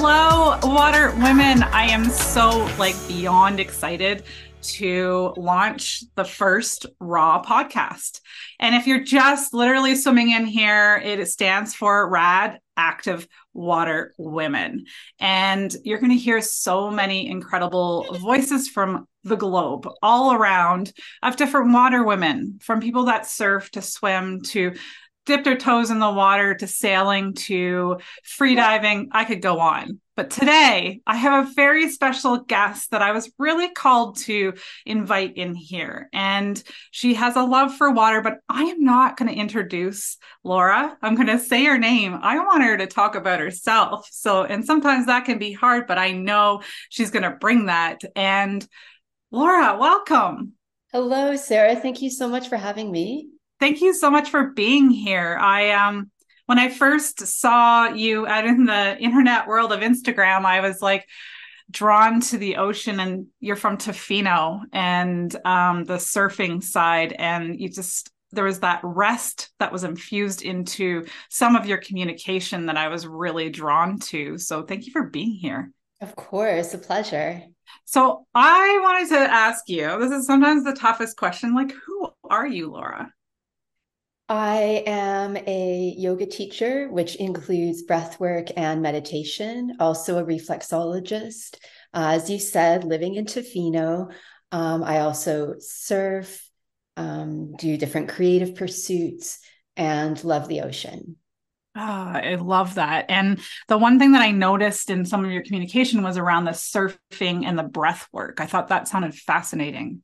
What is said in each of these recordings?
Hello, water women. I am so like beyond excited to launch the first RAWW podcast. And if you're just literally swimming in here, it stands for Rad Active Water Women. And you're going to hear so many incredible voices from the globe all around of different water women, from people that surf to swim to dip their toes in the water to sailing to free diving. I could go on. But today I have a very special guest that I was really called to invite in here. And she has a love for water, but I am not going to introduce Laura. I'm going to say her name. I want her to talk about herself. So, and sometimes that can be hard, but I know she's going to bring that. And Laura, welcome. Hello, Sarah. Thank you so much for having me. Thank you so much for being here. I um when I first saw you out in the internet world of Instagram, I was like drawn to the ocean and you're from Tofino and um the surfing side and you just there was that rest that was infused into some of your communication that I was really drawn to. So thank you for being here. Of course, a pleasure. So I wanted to ask you, this is sometimes the toughest question, like who are you, Laura? I am a yoga teacher, which includes breath work and meditation, also a reflexologist. Uh, as you said, living in Tofino. Um, I also surf, um, do different creative pursuits, and love the ocean. Oh, I love that. And the one thing that I noticed in some of your communication was around the surfing and the breath work. I thought that sounded fascinating.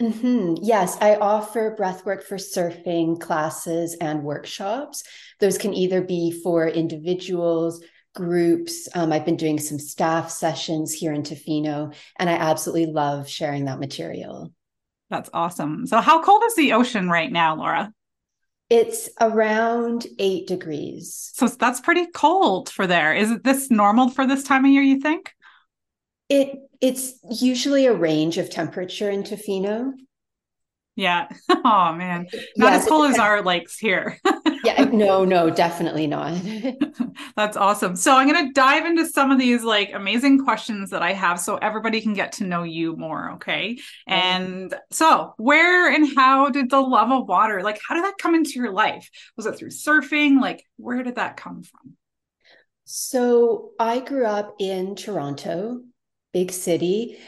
Mm-hmm. Yes, I offer breathwork for surfing classes and workshops. Those can either be for individuals, groups. Um, I've been doing some staff sessions here in Tofino, and I absolutely love sharing that material. That's awesome. So, how cold is the ocean right now, Laura? It's around eight degrees. So that's pretty cold for there. Is this normal for this time of year, you think? It it's usually a range of temperature in Tofino. Yeah. Oh man. Not yes, as cold as our lakes here. yeah, no, no, definitely not. That's awesome. So I'm going to dive into some of these like amazing questions that I have so everybody can get to know you more, okay? And so, where and how did the love of water, like how did that come into your life? Was it through surfing? Like where did that come from? So, I grew up in Toronto big city.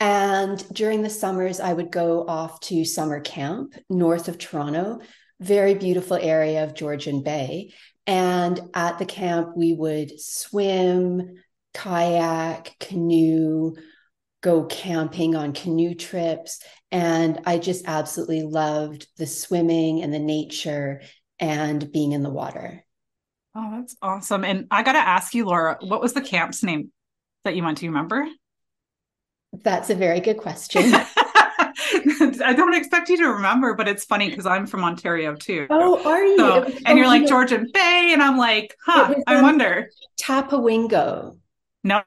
And during the summers, I would go off to summer camp north of Toronto, very beautiful area of Georgian Bay. And at the camp, we would swim, kayak, canoe, go camping on canoe trips. And I just absolutely loved the swimming and the nature and being in the water. Oh, that's awesome. And I got to ask you, Laura, what was the camp's name that you went to? Remember? That's a very good question. I don't expect you to remember, but it's funny because I'm from Ontario too. Oh, are you? So, and you're like Georgian Bay, and I'm like, huh, I wonder. Tapawingo. No,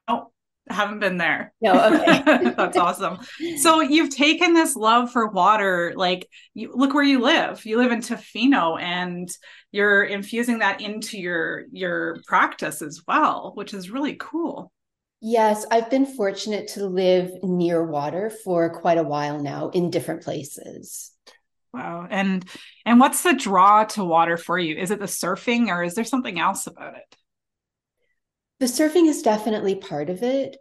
haven't been there. No, okay. That's awesome. So you've taken this love for water, like you, look where you live. You live in Tofino and you're infusing that into your your practice as well, which is really cool. Yes, I've been fortunate to live near water for quite a while now in different places. Wow. And and what's the draw to water for you? Is it the surfing or is there something else about it? The surfing is definitely part of it,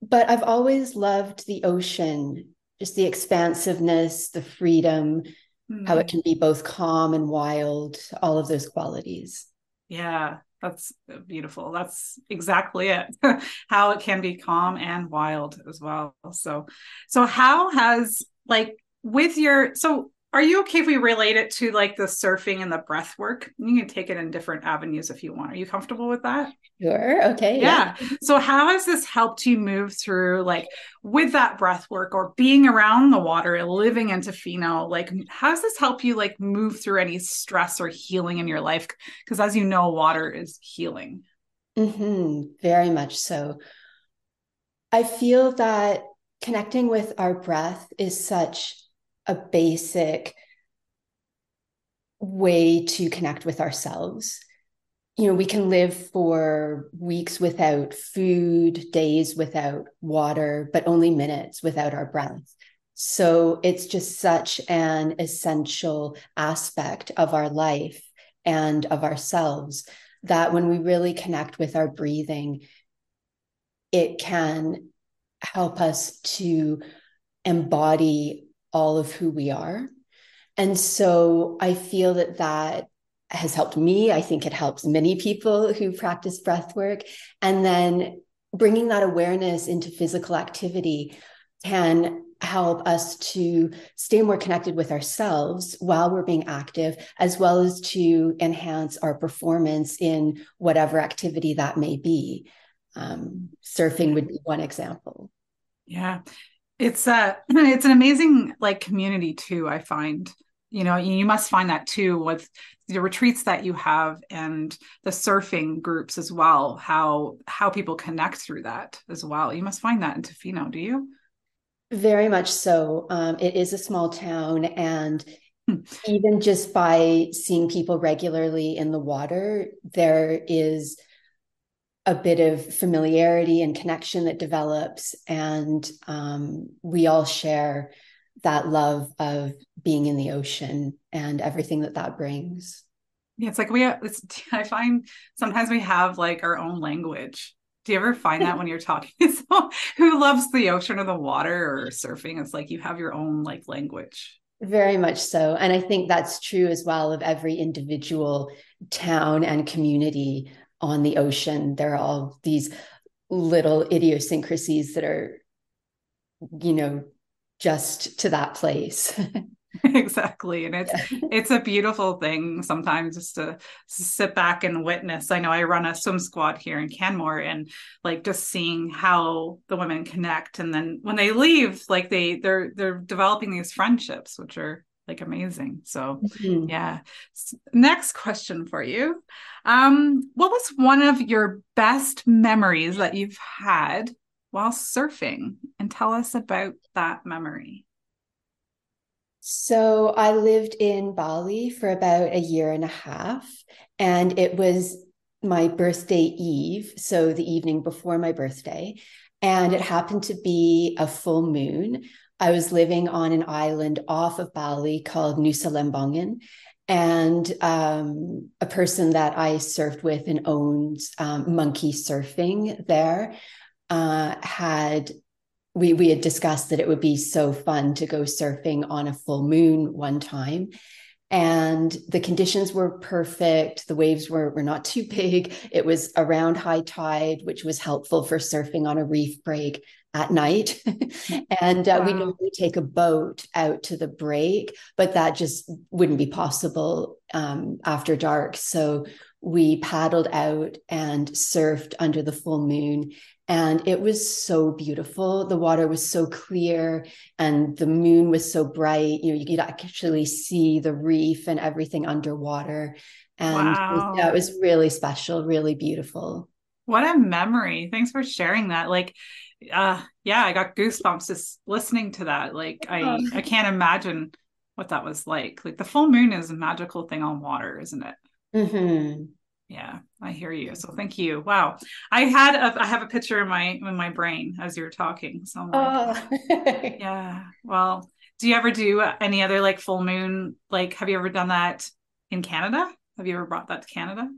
but I've always loved the ocean, just the expansiveness, the freedom, mm-hmm. how it hmm. can be both calm and wild, all of those qualities. Yeah, that's beautiful. That's exactly it. how it can be calm and wild as well. So, so how has like with your so are you okay if we relate it to like the surfing and the breath work? You can take it in different avenues if you want. Are you comfortable with that? Sure. Okay. Yeah. yeah. So how has this helped you move through like with that breath work or being around the water, living in Tofino? Like, how does this help you like move through any stress or healing in your life? Because as you know, water is healing. Mm-hmm. Very much so. I feel that connecting with our breath is such a basic way to connect with ourselves. you know, we can live for weeks without food, days without water, but only minutes without our breath. So it's just such an essential aspect of our life and of ourselves that when we really connect with our breathing, it can help us to embody all of who we are. And so I feel that that has helped me. I think it helps many people who practice breath work. And then bringing that awareness into physical activity can help us to stay more connected with ourselves while we're being active, as well as to enhance our performance in whatever activity that may be. Um, surfing would be one example. Yeah, it's a it's an amazing like community too. I find you know you must find that too with the retreats that you have and the surfing groups as well. How how people connect through that as well. You must find that in Tofino, do you? Very much so. Um, it is a small town, and hmm. even just by seeing people regularly in the water, there is a bit of familiarity and connection that develops, and um, we all share that love of being in the ocean and everything that that brings. Yeah, it's like we. It's, I find sometimes we have like our own language do you ever find that when you're talking to someone who loves the ocean or the water or surfing? It's like you have your own like language. Very much so. And I think that's true as well of every individual town and community on the ocean. There are all these little idiosyncrasies that are, you know, just to that place. exactly and it's it's a beautiful thing sometimes just to sit back and witness i know i run a swim squad here in canmore and like just seeing how the women connect and then when they leave like they they're they're developing these friendships which are like amazing so mm-hmm. yeah next question for you um what was one of your best memories that you've had while surfing and tell us about that memory so I lived in Bali for about a year and a half, and it was my birthday eve, so the evening before my birthday, and it happened to be a full moon. I was living on an island off of Bali called Nusa Lembongan, and um, a person that I surfed with and owned um, monkey surfing there uh, had we we had discussed that it would be so fun to go surfing on a full moon one time and the conditions were perfect the waves were, were not too big it was around high tide which was helpful for surfing on a reef break at night. And uh, wow. we normally take a boat out to the break but that just wouldn't be possible um, after dark. So we paddled out and surfed under the full moon and it was so beautiful. The water was so clear and the moon was so bright. You know you could actually see the reef and everything underwater. And wow. yeah, it was really special really beautiful. What a memory. Thanks for sharing that. Like uh yeah i got goosebumps just listening to that like i i can't imagine what that was like like the full moon is a magical thing on water isn't it mm-hmm. Yeah, I hear you. So thank you. Wow, I had a, I have a picture in my in my brain as you were talking. So like, oh. yeah. Well, do you ever do any other like full moon? Like, have you ever done that in Canada? Have you ever brought that to Canada?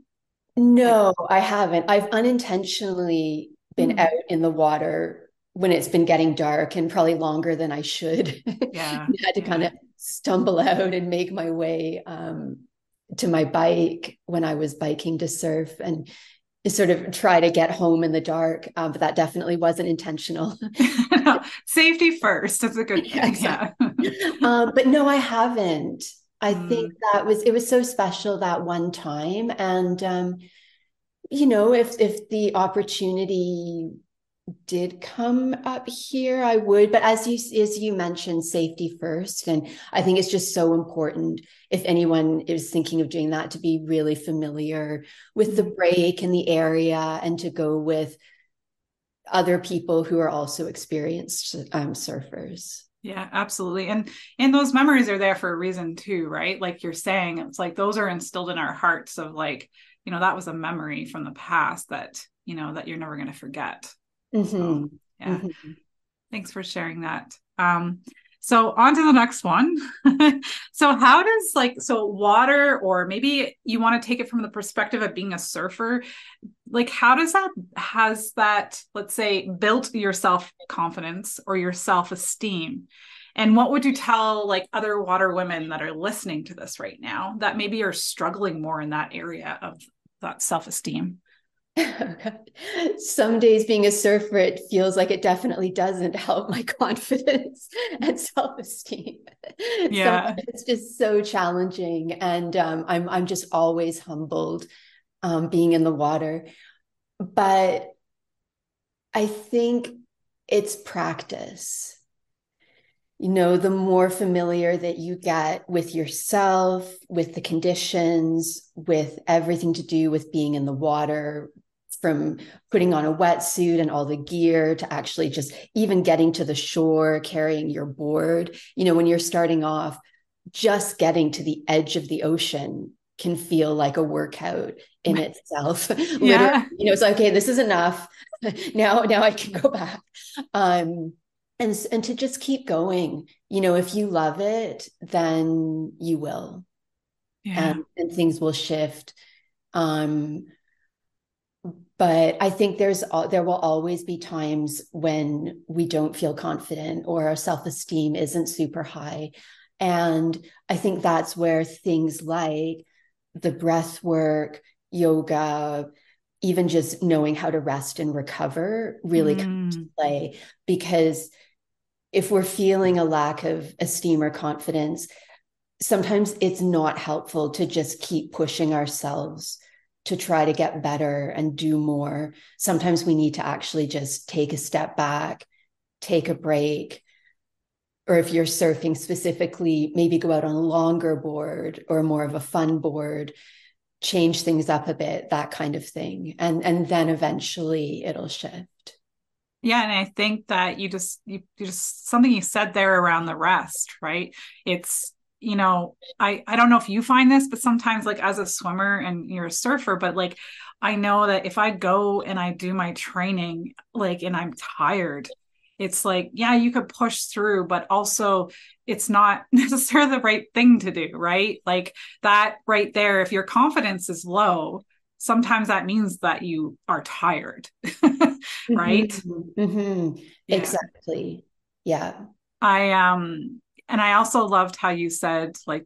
No, I haven't. I've unintentionally been mm. out in the water when it's been getting dark and probably longer than I should. Yeah, I had to kind of stumble out and make my way um, to my bike when I was biking to surf and sort of try to get home in the dark. Um, but that definitely wasn't intentional. safety first. That's a good thing. Yeah. um, but no, I haven't. I mm. think that was it was so special that one time. And um, you know, if if the opportunity did come up here, I would. But as you as you mentioned, safety first, and I think it's just so important if anyone is thinking of doing that to be really familiar with the mm-hmm. break and the area, and to go with other people who are also experienced um, surfers. Yeah, absolutely. And and those memories are there for a reason too, right? Like you're saying, it's like those are instilled in our hearts of like you know that was a memory from the past that you know that you're never going to forget Mm-hmm. so, yeah. Mhm. thanks for sharing that. Um so on to the next one. So how does like so water or maybe you want to take it from the perspective of being a surfer like how does that has that let's say built your self confidence or your self esteem and what would you tell like other water women that are listening to this right now that maybe are struggling more in that area of that self esteem Some days being a surfer, it feels like it definitely doesn't help my confidence and self-esteem. Yeah. Sometimes it's just so challenging. And um, I'm I'm just always humbled um, being in the water. But I think it's practice. You know, the more familiar that you get with yourself, with the conditions, with everything to do with being in the water, from putting on a wetsuit and all the gear to actually just even getting to the shore, carrying your board. You know, when you're starting off, just getting to the edge of the ocean can feel like a workout in itself. Literally, Yeah. you know, it's like, okay, this is enough. now, now I can go back. Um, and and to just keep going. You know, if you love it, then you will yeah and, and things will shift. Um, but I think there's there will always be times when we don't feel confident or our self esteem isn't super high, and I think that's where things like the breath work, yoga, even just knowing how to rest and recover really come to Mm. play because if we're feeling a lack of esteem or confidence sometimes it's not helpful to just keep pushing ourselves to try to get better and do more. Sometimes we need to actually just take a step back, take a break. Or if you're surfing specifically, maybe go out on a longer board or more of a fun board, change things up a bit, that kind of thing. And and then eventually it'll shift. Yeah, and I think that you just you, you just something you said there around the rest, right? It's you know, I I don't know if you find this, but sometimes like as a swimmer and you're a surfer, but like I know that if I go and I do my training like and I'm tired, it's like yeah, you could push through, but also it's not necessarily the right thing to do, right? Like that right there if your confidence is low, sometimes that means that you are tired. right? Mhm, mhm. Yeah. Exactly. Yeah. I um and I also loved how you said like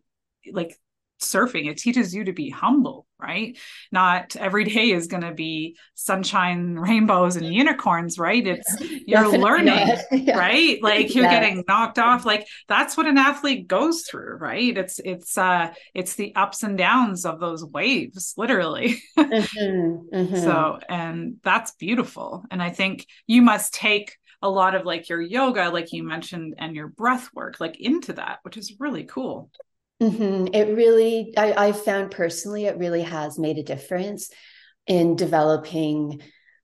like surfing it teaches you to be humble, right? Not every day is going to be sunshine, rainbows and unicorns, right? It's you're Definitely learning. Yeah. right? Like you're getting knocked off like that's what an athlete goes through, right? It's it's uh it's the ups and downs of those waves, literally. Mhm, mhm. So, and that's beautiful. And I think you must take a lot of like your yoga, like you mentioned, and your breath work, like into that, which is really cool. Mhm. It really, I, I found personally, it really has made a difference in developing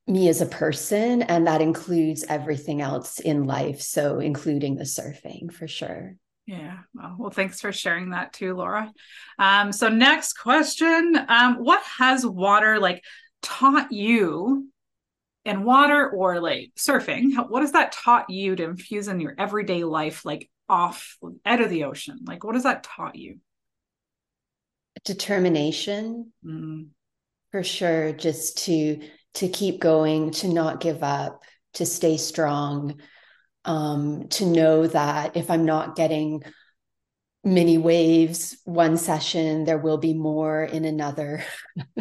me as a person. And that includes everything else in life. So, including the surfing for sure. Yeah. Well, well thanks for sharing that too, Laura. Um, so next question. Um, what has water like taught you and water or like surfing? What has that taught you to infuse in your everyday life, like off out of the ocean? Like what has that taught you? Determination Mm, for sure, just to to keep going, to not give up, to stay strong, um, to know that if I'm not getting many waves one session, there will be more in another.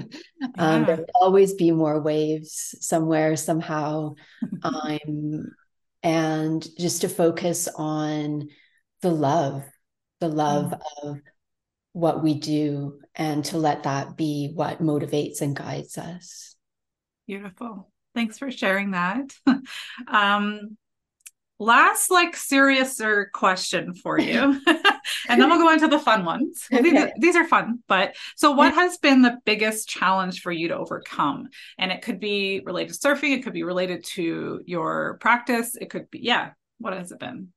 um, there will always be more waves somewhere, somehow. um, and just to focus on the love, the love of what we do, and to let that be what motivates and guides us. Beautiful. Thanks for sharing that. um, last, like, seriouser question for you, and then we'll go into the fun ones. Well, these, Okay. these are fun, but so what has been the biggest challenge for you to overcome? And it could be related to surfing, it could be related to your practice, it could be, yeah. What has it been?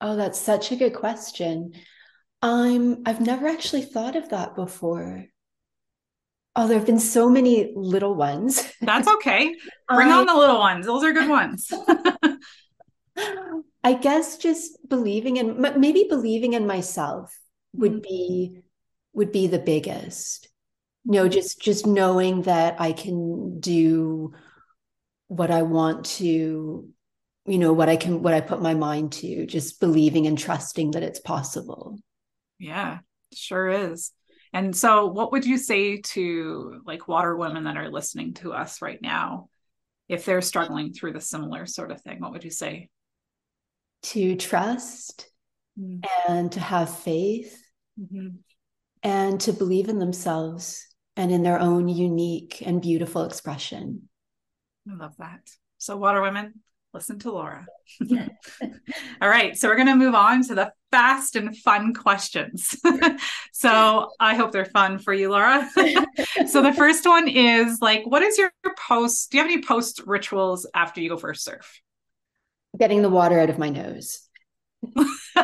Oh, that's such a good question. I'm I've never actually thought of that before. Oh, there have been so many little ones. That's okay. Bring I, on the little ones. Those are good ones. I guess just believing in maybe believing in myself would mm-hmm. be would be the biggest. You know, just just knowing that I can do what I want to, you know, what I can what I put my mind to, just believing and trusting that it's possible. Yeah, sure is. And so, what would you say to like water women that are listening to us right now if they're struggling through the similar sort of thing? What would you say? To trust mm-hmm. and to have faith mm-hmm. and to believe in themselves and in their own unique and beautiful expression. I love that. So, water women, listen to Laura. All right. So we're going to move on to the fast and fun questions. so I hope they're fun for you, Laura. so the first one is like, what is your post? Do you have any post rituals after you go for a surf? Getting the water out of my nose.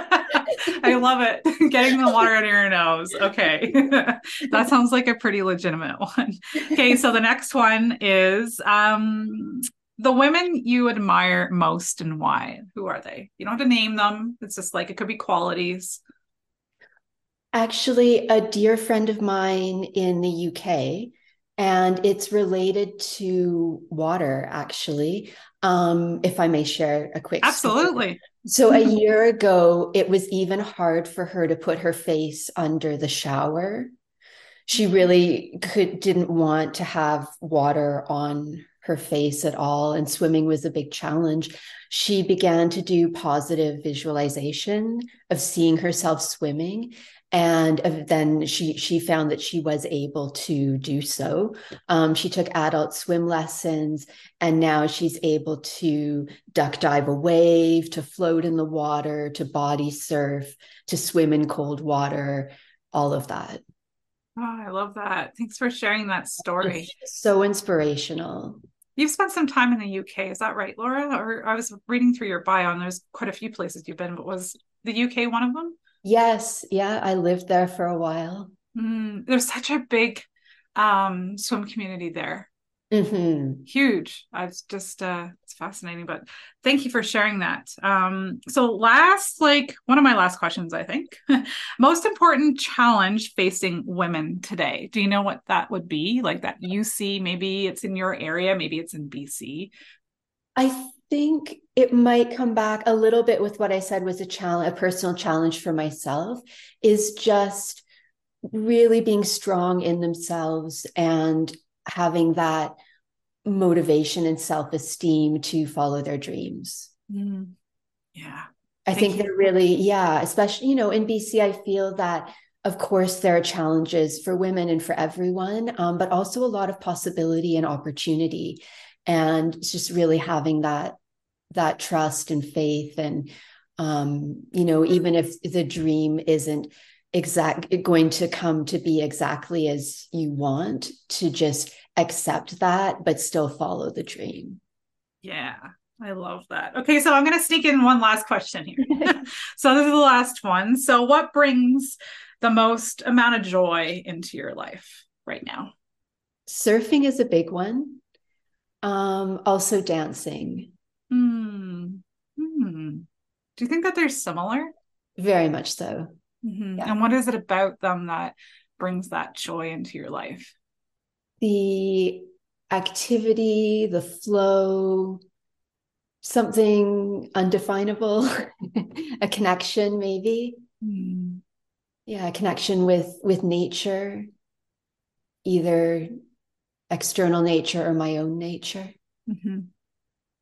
I love it. Getting the water out of your nose. Okay. that sounds like a pretty legitimate one. Okay. So the next one is um, the women you admire most and why who are they you don't have to name them it's just like it could be qualities actually a dear friend of mine in the uk and it's related to water actually um, if i may share a quick absolutely. story. so a year ago it was even hard for her to put her face under the shower. She really could didn't want to have water on her face at all and swimming was a big challenge. She began to do positive visualization of seeing herself swimming and then she she found that she was able to do so um, she took adult swim lessons and now she's able to duck dive a wave to float in the water to body surf to swim in cold water all of that Oh, I love that. Thanks for sharing that story. It's so inspirational. You've spent some time in the UK, is that right, Laura? Or I was reading through your bio, and there's quite a few places you've been, but was the UK one of them? Yes, yeah, I lived there for a while. Mm, there's such a big um, swim community there. Mm-hmm. Huge. I've just uh it's fascinating, but thank you for sharing that. Um, so last, like one of my last questions, I think. Most important challenge facing women today. Do you know what that would be? Like that you see, maybe it's in your area, maybe it's in BC. I think it might come back a little bit with what I said was a challenge, a personal challenge for myself, is just really being strong in themselves and having that motivation and self-esteem to follow their dreams. Mm. Yeah. I Thank think you. they're really, yeah, especially, you know, in BC, I feel that of course there are challenges for women and for everyone, um, but also a lot of possibility and opportunity. And just really having that that trust and faith and um, you know, even if the dream isn't exact going to come to be exactly as you want to just accept that but still follow the dream. Yeah i love that. Okay so i'm going to sneak in one last question here. So this is the last one. So what brings the most amount of joy into your life right now? Surfing is a big one. Um also dancing hmm. Hmm. do you think that they're similar very much so Mm-hmm. Yeah. And what is it about them that brings that joy into your life? The activity, the flow, something undefinable, a connection maybe. Mm. Yeah, a connection with with nature, either external nature or my own nature. Mm-hmm.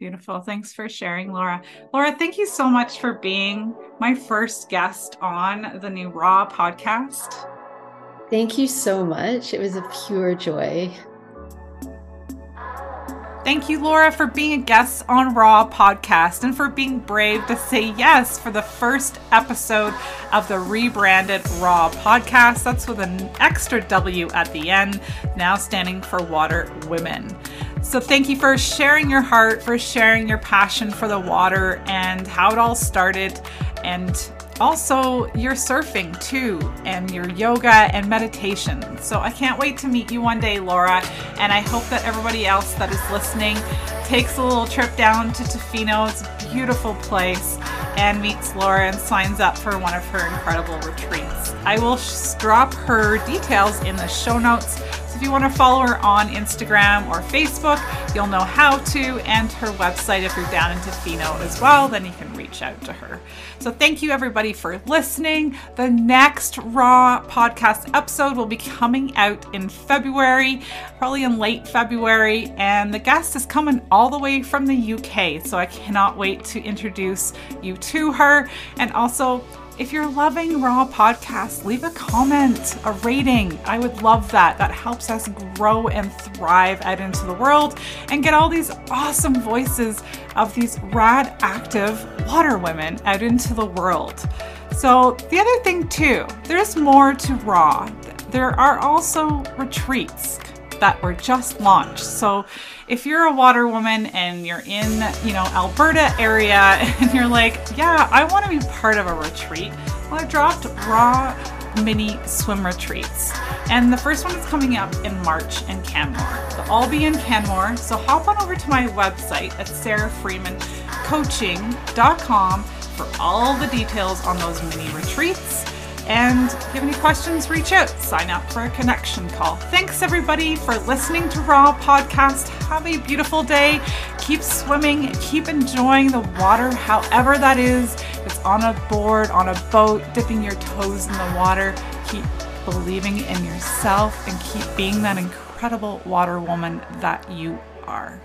Beautiful. Thanks for sharing, Laura. Laura, thank you so much for being my first guest on the new RAWW podcast. Thank you so much. It was a pure joy. Thank you, Laura, for being a guest on RAWW podcast and for being brave to say yes for the first episode of the rebranded RAWW podcast. That's with an extra W at the end, now standing for Water Women. So, thank you for sharing your heart, for sharing your passion for the water and how it all started. And also your surfing too, and your yoga and meditation. So I can't wait to meet you one day, Laura. And I hope that everybody else that is listening takes a little trip down to Tofino. It's a beautiful place and meets Laura and signs up for one of her incredible retreats. I will drop her details in the show notes if you want to follow her on Instagram or Facebook, you'll know how to, and her website if you're down in Tofino as well, then you can reach out to her. So thank you everybody for listening. The next RAWW podcast episode will be coming out in February, probably in late February, and the guest is coming all the way from the UK. So I cannot wait to introduce you to her and also if you're loving RAWW Podcast, leave a comment, a rating. I would love that. That helps us grow and thrive out into the world and get all these awesome voices of these rad, active water women out into the world. So, the other thing, too, there's more to RAWW. There are also retreats that were just launched. So, if you're a water woman and you're in, you know, Alberta area and you're like, yeah, I want to be part of a retreat, well, I dropped RAWW mini swim retreats. And the first one is coming up in March in Canmore. They'll all be in Canmore. So hop on over to my website at sarahfreemancoaching.com for all the details on those mini retreats. And if you have any questions, reach out, sign up for a connection call. Thanks everybody for listening to RAWW Podcast. Have a beautiful day. Keep swimming, keep enjoying the water, however that is. It's on a board, on a boat, dipping your toes in the water. Keep believing in yourself and keep being that incredible water woman that you are.